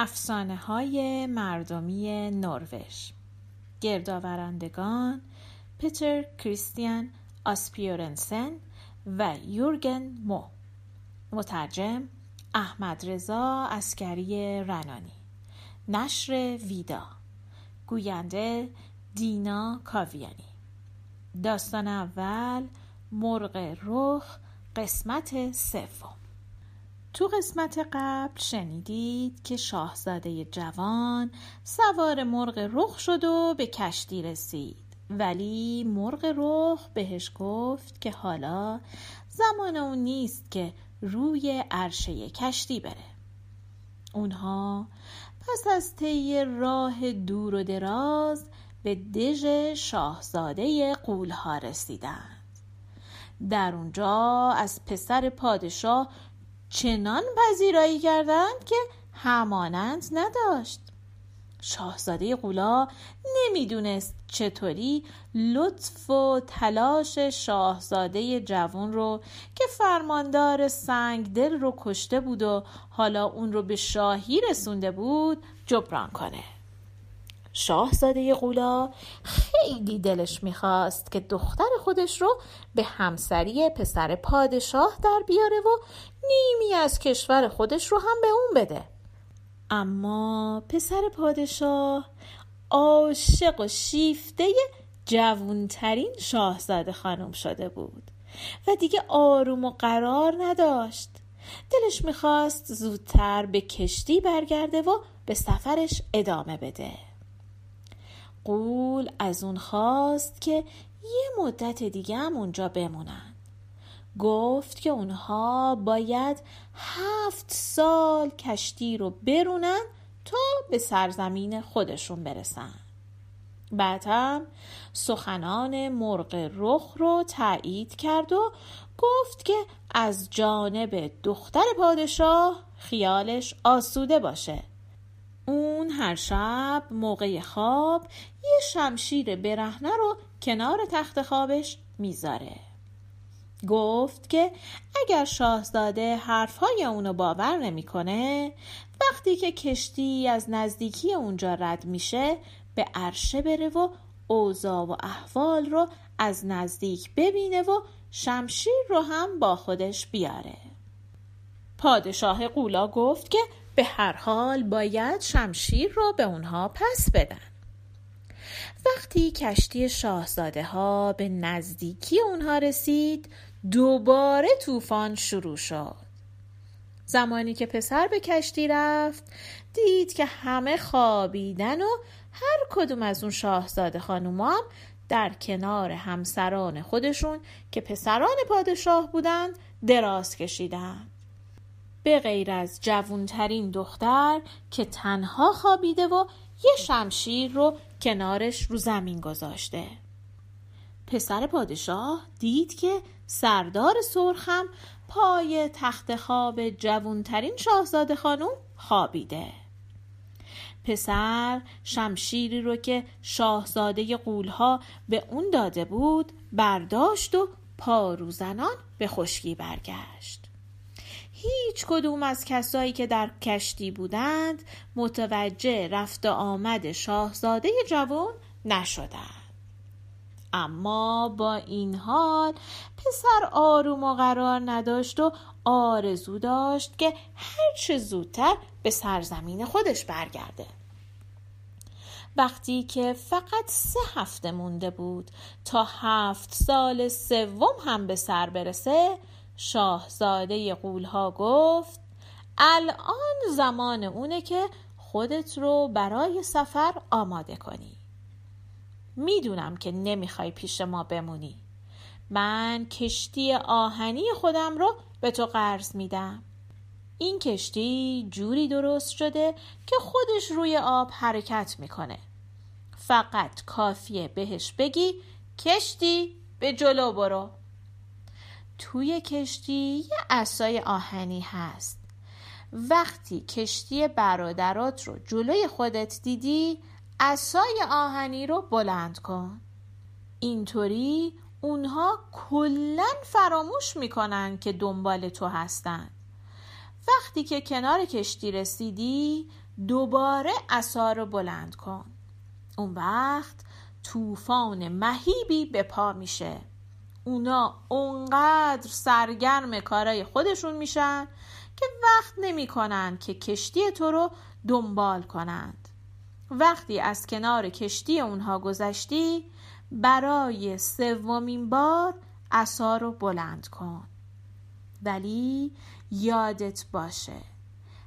افسانه های مردمی نروژ. گردآورندگان پیتر کریستیان آسپیورنسن و یورگن مو. مترجم احمد رضا اسکری رنانی. نشر ویدا. گوینده دینا کاویانی. داستان اول مرغ رخ قسمت سوم. تو قسمت قبل شنیدید که شاهزاده جوان سوار مرغ رخ شد و به کشتی رسید. ولی مرغ رخ بهش گفت که حالا زمان اون نیست که روی عرشه کشتی بره. اونها پس از طی راه دور و دراز به دژ شاهزاده قولها رسیدند. در اونجا از پسر پادشاه چنان پذیرایی کردند که همانند نداشت. شاهزاده قولا نمی‌دونست چطوری لطف و تلاش شاهزاده جوان رو که فرماندار سنگ دل رو کشته بود و حالا اون رو به شاهی رسونده بود جبران کنه. شاهزاده قولا خیلی دلش می‌خواست که دختر خودش رو به همسری پسر پادشاه در بیاره و نیمی از کشور خودش رو هم به اون بده. اما پسر پادشاه عاشق و شیفته جوونترین شاهزاده خانم شده بود و دیگه آروم و قرار نداشت. دلش می‌خواست زودتر به کشتی برگرده و به سفرش ادامه بده. قول از اون خواست که یه مدت دیگه هم اونجا بمونن. گفت که اونها باید هفت سال کشتی رو برونن تا به سرزمین خودشون برسن. بعد سخنان مرغ رخ رو تایید کرد و گفت که از جانب دختر پادشاه خیالش آسوده باشه. اون هر شب موقع خواب یه شمشیر برهنه رو کنار تخت خوابش می‌ذاره. گفت که اگر شاهزاده حرفهای اونو باور نمی‌کنه وقتی که کشتی از نزدیکی اونجا رد میشه به عرشه بره و اوضاع و احوال رو از نزدیک ببینه و شمشیر رو هم با خودش بیاره. پادشاه قولا گفت که به هر حال باید شمشیر رو به اونها پس بدن. وقتی کشتی شاهزاده ها به نزدیکی اونها رسید دوباره طوفان شروع شد. زمانی که پسر به کشتی رفت دید که همه خوابیدن و هر کدوم از اون شاهزاده خانومام در کنار همسران خودشون که پسران پادشاه بودند دراز کشیدند. به غیر از جوونترین دختر که تنها خوابیده و یه شمشیر رو کنارش رو زمین گذاشته. پسر پادشاه دید که سردار سرخم پای تخت خواب جوونترین شاهزاده خانم خوابیده. پسر شمشیری رو که شاهزاده قولها به اون داده بود برداشت و پاروزنان به خشکی برگشت. هیچ کدوم از کسایی که در کشتی بودند متوجه رفت و آمد شاهزاده جوان نشدند. اما با این حال پسر آروم و قرار نداشت و آرزو داشت که هرچه زودتر به سرزمین خودش برگرده. وقتی که فقط سه هفته مونده بود تا هفت سال سوم هم به سر برسه شاهزاده قولها گفت الان زمان اونه که خودت رو برای سفر آماده کنی. می‌دونم که نمی‌خوای پیش ما بمونی. من کشتی آهنی خودم رو به تو قرض میدم. این کشتی جوری درست شده که خودش روی آب حرکت می‌کنه. فقط کافیه بهش بگی کشتی به جلو برو. توی کشتی یه اسای آهنی هست. وقتی کشتی برادرات رو جلوی خودت دیدی اسای آهنی رو بلند کن. اینطوری اونها کلا فراموش می‌کنن که دنبال تو هستن. وقتی که کنار کشتی رسیدی دوباره عصا رو بلند کن. اون وقت طوفان مهیبی به پا میشه. اونا اونقدر سرگرم کارای خودشون میشن که وقت نمی‌کنن که کشتی تو رو دنبال کنند. وقتی از کنار کشتی اونها گذشتی برای سومین بار عصا رو بلند کن. ولی یادت باشه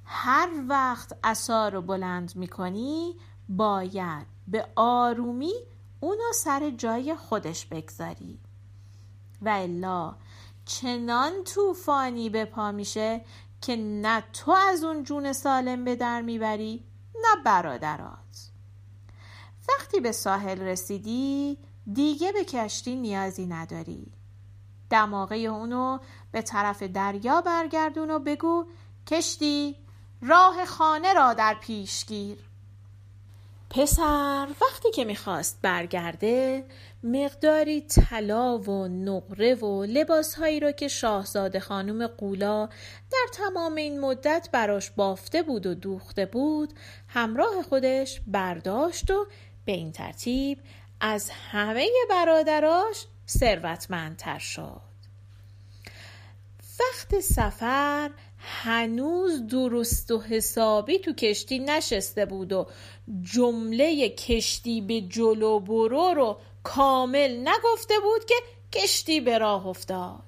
هر وقت عصا رو بلند می‌کنی باید به آرومی اونو سر جای خودش بگذاری. و الا چنان طوفانی به پا میشه که نه تو از اون جون سالم به در می‌بری نه برادرات. وقتی به ساحل رسیدی دیگه به کشتی نیازی نداری. دماغه اونو به طرف دریا برگردون و بگو کشتی راه خانه را در پیش گیر. پسر وقتی که می‌خواست برگرده مقداری طلا و نقره و لباسهایی را که شاهزاده خانم قولا در تمام این مدت براش بافته بود و دوخته بود همراه خودش برداشت و به این ترتیب از همه برادراش ثروتمندتر شد. وقت سفر هنوز درست و حسابی تو کشتی نشسته بود و جمله کشتی به جلو برو رو کامل نگفته بود که کشتی به راه افتاد.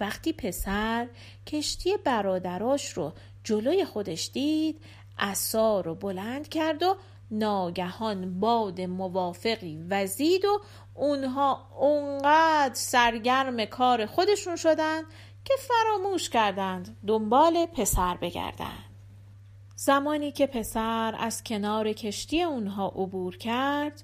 وقتی پسر کشتی برادراش رو جلوی خودش دید عصا رو بلند کرد و ناگهان باد موافقی وزید و اونها اونقدر سرگرم کار خودشون شدند که فراموش کردند دنبال پسر بگردند. زمانی که پسر از کنار کشتی اونها عبور کرد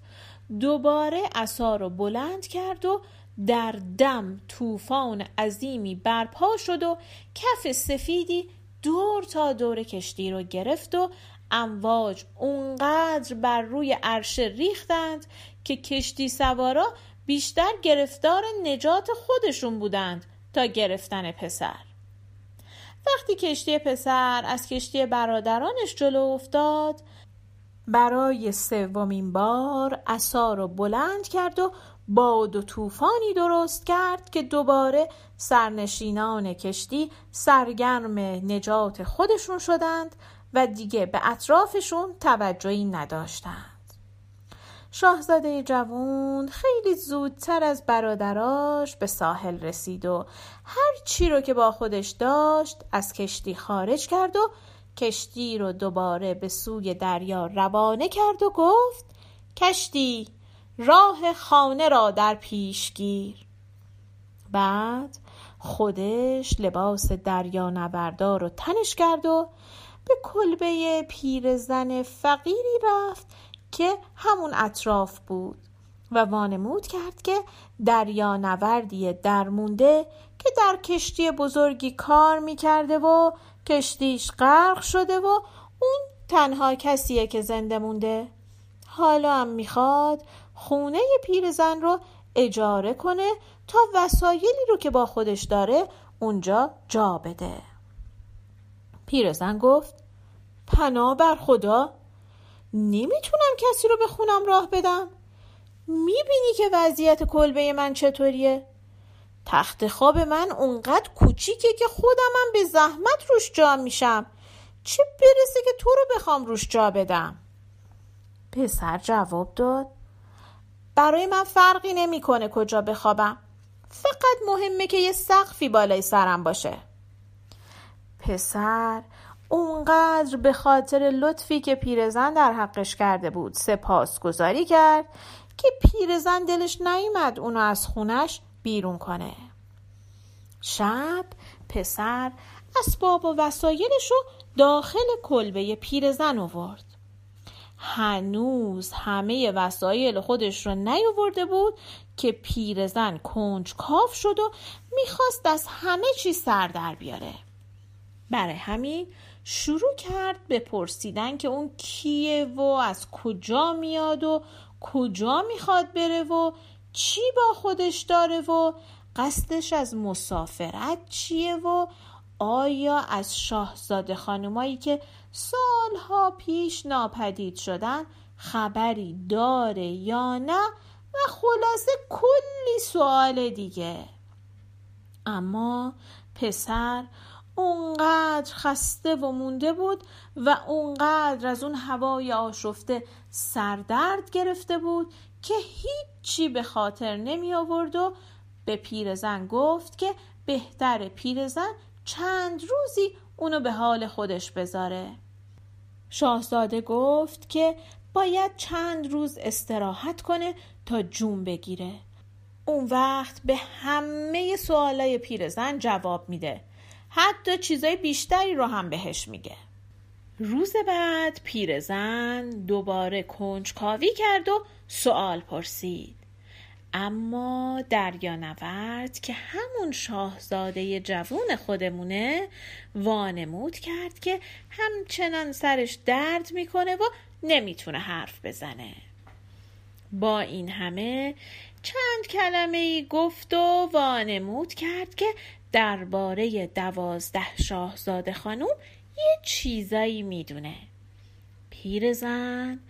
دوباره عصا رو بلند کرد و در دم طوفان عظیمی برپا شد و کف سفیدی دور تا دور کشتی رو گرفت و امواج اونقدر بر روی عرشه ریختند که کشتی سوارا بیشتر گرفتار نجات خودشون بودند. تا گرفتن پسر. وقتی کشتی پسر از کشتی برادرانش جلو افتاد برای سومین بار عصا رو بلند کرد و باد و طوفانی درست کرد که دوباره سرنشینان کشتی سرگرم نجات خودشون شدند و دیگه به اطرافشون توجهی نداشتند. شاهزاده جوون خیلی زودتر از برادراش به ساحل رسید و هر چی رو که با خودش داشت از کشتی خارج کرد و کشتی رو دوباره به سوی دریا روانه کرد و گفت کشتی راه خانه را در پیش گیر. بعد خودش لباس دریا نبردار رو تنش کرد و به کلبه پیرزن فقیری رفت که همون اطراف بود و وانمود کرد که دریا نوردی درمونده که در کشتی بزرگی کار می‌کرده و کشتیش غرق شده و اون تنها کسیه که زنده مونده. حالا هم می‌خواد خونه پیرزن رو اجاره کنه تا وسایلی رو که با خودش داره اونجا جا بده. پیرزن گفت پناه بر خدا. نمی‌تونم کسی رو به خونم راه بدم. می‌بینی که وضعیت کلبه من چطوریه؟ تخت خواب من اونقدر کوچیکه که خودمم به زحمت روش جا میشم. چه برسه که تو رو بخوام روش جا بدم؟ پسر جواب داد. برای من فرقی نمی‌کنه کجا بخوابم. فقط مهمه که یه سقفی بالای سرم باشه. پسر اونقدر به خاطر لطفی که پیرزن در حقش کرده بود سپاس گذاری کرد که پیرزن دلش نیومد اونو از خونش بیرون کنه. شب پسر اسباب و وسایلش رو داخل کلبه پیرزن آورد. هنوز همه وسایل خودش رو نیاورده بود که پیرزن کنج کاف شد و می‌خواست از همه چی سر در بیاره. برای همین شروع کرد به پرسیدن که اون کیه و از کجا میاد و کجا می‌خواد بره و چی با خودش داره و قصدش از مسافرت چیه و آیا از شاهزاده خانمایی که سالها پیش ناپدید شدن خبری داره یا نه و خلاصه کلی سوال دیگه. اما پسر اونقدر خسته و مونده بود و اونقدر از اون هوای آشفته سردرد گرفته بود که هیچی به خاطر نمی آورد و به پیرزن گفت که بهتر پیرزن چند روزی اونو به حال خودش بذاره. شاهزاده گفت که باید چند روز استراحت کنه تا جون بگیره. اون وقت به همه سوالای پیرزن جواب میده. حتی چیزای بیشتری رو هم بهش میگه. روز بعد پیرزن دوباره کنجکاوی کرد و سوال پرسید. اما دریانورد که همون شاهزاده جوون خودمونه وانمود کرد که همچنان سرش درد می‌کنه و نمی‌تونه حرف بزنه. با این همه چند کلمه ای گفت و وانمود کرد که درباره دوازده شاهزاده خانوم یه چیزایی می‌دونه. پیرزن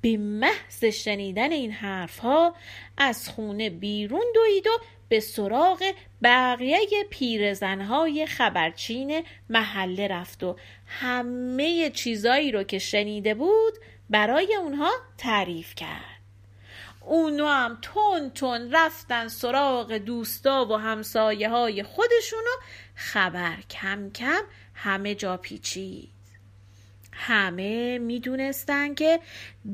به محض شنیدن این حرفها از خونه بیرون دوید و به سراغ بقیه پیرزنهای خبرچین محله رفت و همه چیزایی رو که شنیده بود برای اونها تعریف کرد. اونو هم تون تون رفتن سراغ دوستا و همسایه های خودشونو خبر کم کم همه جا پیچید. همه می‌دونستن که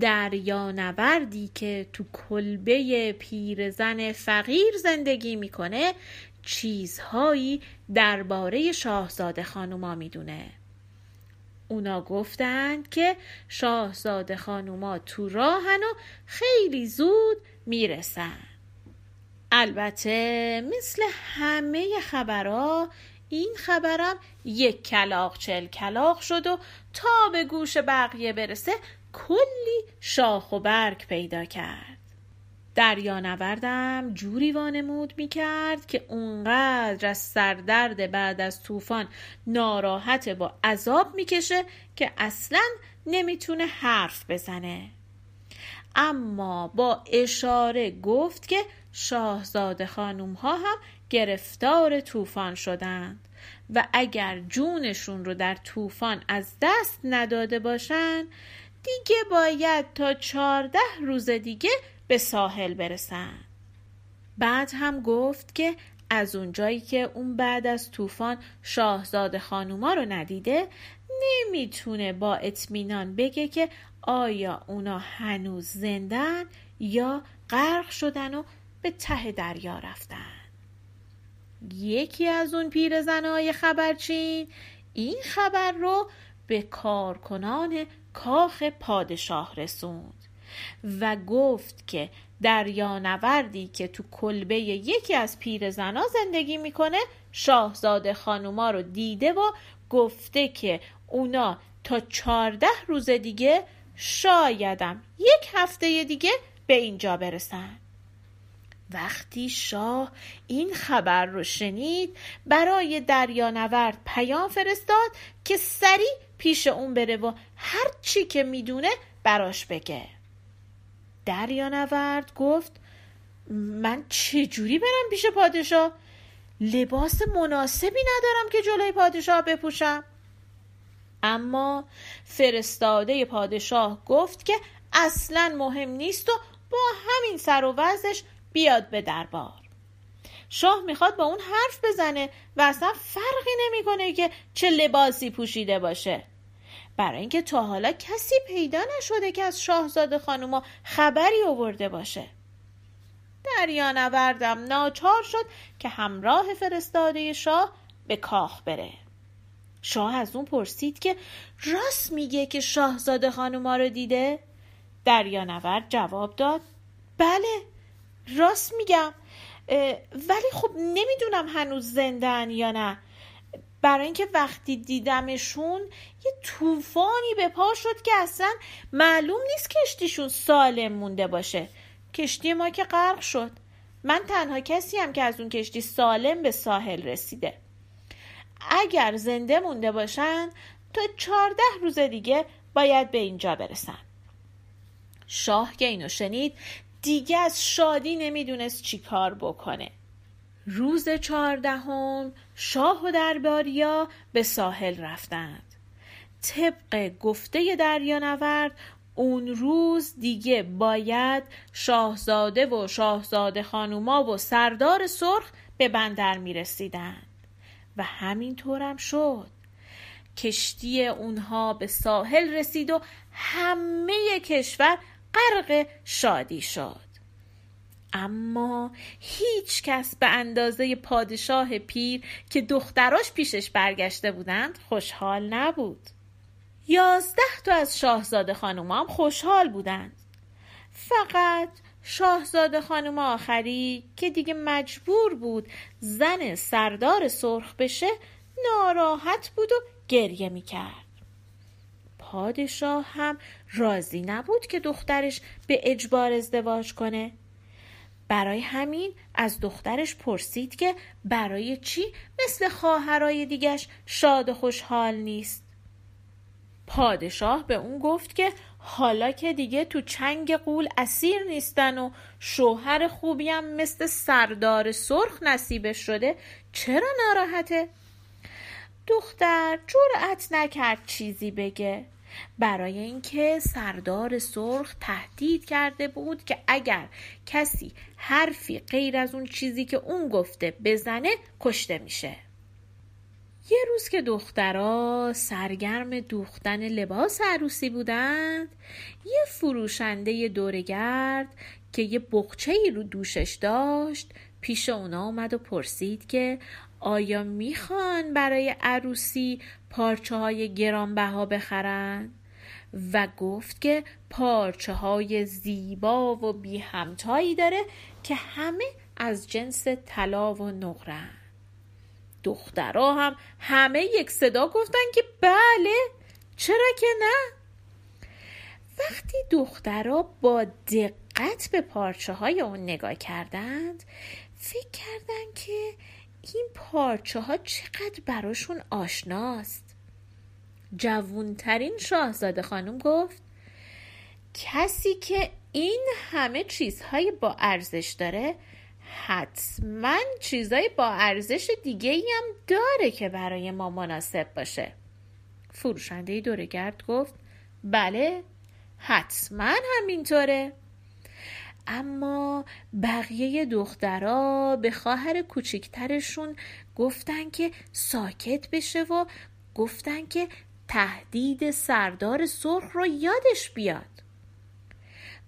دریانوردی که تو کلبه پیرزن فقیر زندگی می‌کنه چیزهایی درباره شاهزاده خانوما می‌دونه. اونا گفتند که شاهزاده خانوما تو راهن و خیلی زود می‌رسن. البته مثل همه خبرها این خبرم یک کلاق چل کلاق شد و تا به گوش بقیه برسه کلی شاخ و برگ پیدا کرد. دریانوردم جوری وانمود می کرد که اونقدر از سردرد بعد از طوفان ناراحت با عذاب می‌کشه که اصلا نمی‌تونه حرف بزنه. اما با اشاره گفت که شاهزاده خانوم ها هم گرفتار طوفان شدند و اگر جونشون رو در طوفان از دست نداده باشن دیگه باید تا چارده روز دیگه به ساحل برسن. بعد هم گفت که از اونجایی که اون بعد از طوفان شاهزاده خانوما رو ندیده نمی‌تونه با اطمینان بگه که آیا اونا هنوز زندن یا غرق شدن و به ته دریا رفتن. یکی از اون پیرزنهای خبرچین این خبر رو به کارکنان کاخ پادشاه رسوند. و گفت که دریانوردی که تو کلبه یکی از پیرزنا زندگی می‌کنه شاهزاده خانوما رو دیده و گفته که اونا تا چارده روز دیگه شایدم یک هفته دیگه به اینجا برسن. وقتی شاه این خبر رو شنید برای دریانورد پیام فرستاد که سریع پیش اون بره و هر چی که می‌دونه براش بگه. دریانورد گفت من چجوری برم پیش پادشاه؟ لباس مناسبی ندارم که جلوی پادشاه بپوشم. اما فرستاده پادشاه گفت که اصلا مهم نیست و با همین سر و وزش بیاد به دربار. شاه می‌خواد با اون حرف بزنه و اصلا فرقی نمی‌کنه که چه لباسی پوشیده باشه. برای اینکه تا حالا کسی پیدا نشده که از شاهزاده خانوما خبری آورده باشه. دریانوردم ناچار شد که همراه فرستاده شاه به کاخ بره. شاه از اون پرسید که راست میگه که شاهزاده خانوما رو دیده؟ دریانورد جواب داد بله راست میگم ولی خب نمی‌دونم هنوز زندن یا نه. برای اینکه وقتی دیدمشون یه طوفانی به پا شد که اصلا معلوم نیست کشتیشون سالم مونده باشه. کشتی ما که غرق شد. من تنها کسی هم که از اون کشتی سالم به ساحل رسیده. اگر زنده مونده باشن تا چهارده روز دیگه باید به اینجا برسن. شاه که اینو شنید دیگه از شادی نمی‌دونست چی کار بکنه. روز چهاردهم شاه و درباریا به ساحل رفتند. طبق گفته دریانورد اون روز دیگه باید شاهزاده و شاهزاده خانوما و سردار سرخ به بندر می رسیدن. و همینطورم شد. کشتی اونها به ساحل رسید و همه کشور غرق شادی شد. اما هیچ کس به اندازه پادشاه پیر که دختراش پیشش برگشته بودند خوشحال نبود. یازده تا از شاهزاده خانوم هم خوشحال بودند. فقط شاهزاده خانم آخری که دیگه مجبور بود زن سردار سرخ بشه ناراحت بود و گریه می‌کرد. پادشاه هم راضی نبود که دخترش به اجبار ازدواج کنه. برای همین از دخترش پرسید که برای چی مثل خواهرای دیگش شاد و خوشحال نیست پادشاه به اون گفت که حالا که دیگه تو چنگ قول اسیر نیستن و شوهر خوبی هم مثل سردار سرخ نصیبش شده چرا ناراحته؟ دختر جرأت نکرد چیزی بگه برای اینکه سردار سرخ تهدید کرده بود که اگر کسی حرفی غیر از اون چیزی که اون گفته بزنه کشته میشه. یه روز که دخترا سرگرم دوختن لباس عروسی بودند یه فروشنده دورگرد که یه بخچه ای رو دوشش داشت پیش اونا اومد و پرسید که آیا می‌خوان برای عروسی پارچه های گرانبها بخرن؟ و گفت که پارچه های زیبا و بی همتایی داره که همه از جنس طلا و نقرن دخترها هم همه یک صدا گفتن که بله چرا که نه وقتی دخترها با دقت به پارچه های اون نگاه کردند فکر کردند که این پارچه ها چقدر براشون آشناست. جوونترین شاهزاده خانم گفت کسی که این همه چیزهای با ارزش داره حتما چیزای با ارزش دیگه ای هم داره که برای ما مناسب باشه. فروشنده دورگرد گفت بله حتما همینطوره. اما بقیه دخترها به خواهر کوچکترشون گفتن که ساکت بشه و گفتن که تهدید سردار سرخ رو یادش بیاد.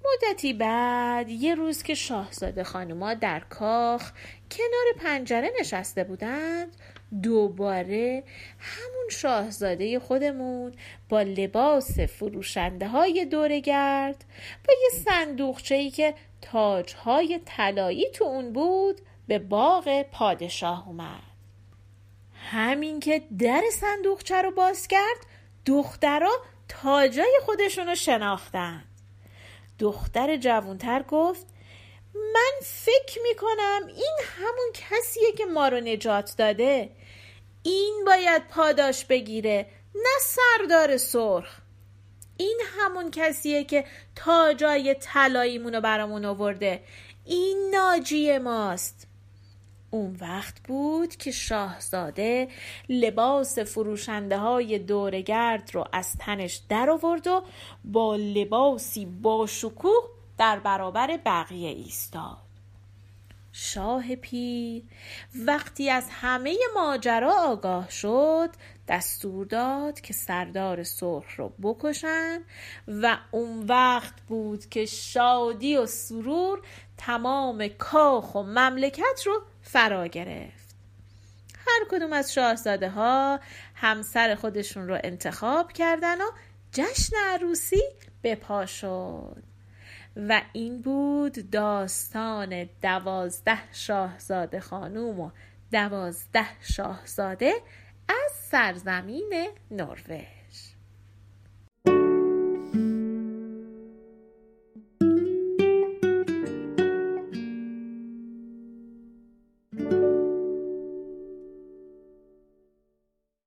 مدتی بعد یه روز که شاهزاده خانوما در کاخ کنار پنجره نشسته بودند دوباره همون شاهزاده خودمون با لباس فروشنده های دورگرد با یه صندوقچه ای که تاجهای طلایی تو اون بود به باغ پادشاه اومد. همین که در صندوقچه رو باز کرد دخترها تاجای خودشون رو شناختن. دختر جوانتر گفت من فکر می‌کنم این همون کسیه که ما رو نجات داده. این باید پاداش بگیره نه سردار سرخ. این همون کسیه که تاجای طلاییمون رو برامون آورده. این ناجی ماست. اون وقت بود که شاهزاده لباس فروشنده های دورگرد رو از تنش در آورد و با لباسی با شکوه در برابر بقیه ایستاد. شاه پیر. وقتی از همه ماجرا آگاه شد دستور داد که سردار سرخ رو بکشن و اون وقت بود که شادی و سرور تمام کاخ و مملکت رو فرا گرفت. هر کدوم از شاهزاده ها همسر خودشون رو انتخاب کردن و جشن عروسی به پا شد و این بود داستان دوازده شاهزاده خانوم و دوازده شاهزاده از سرزمین نروژ.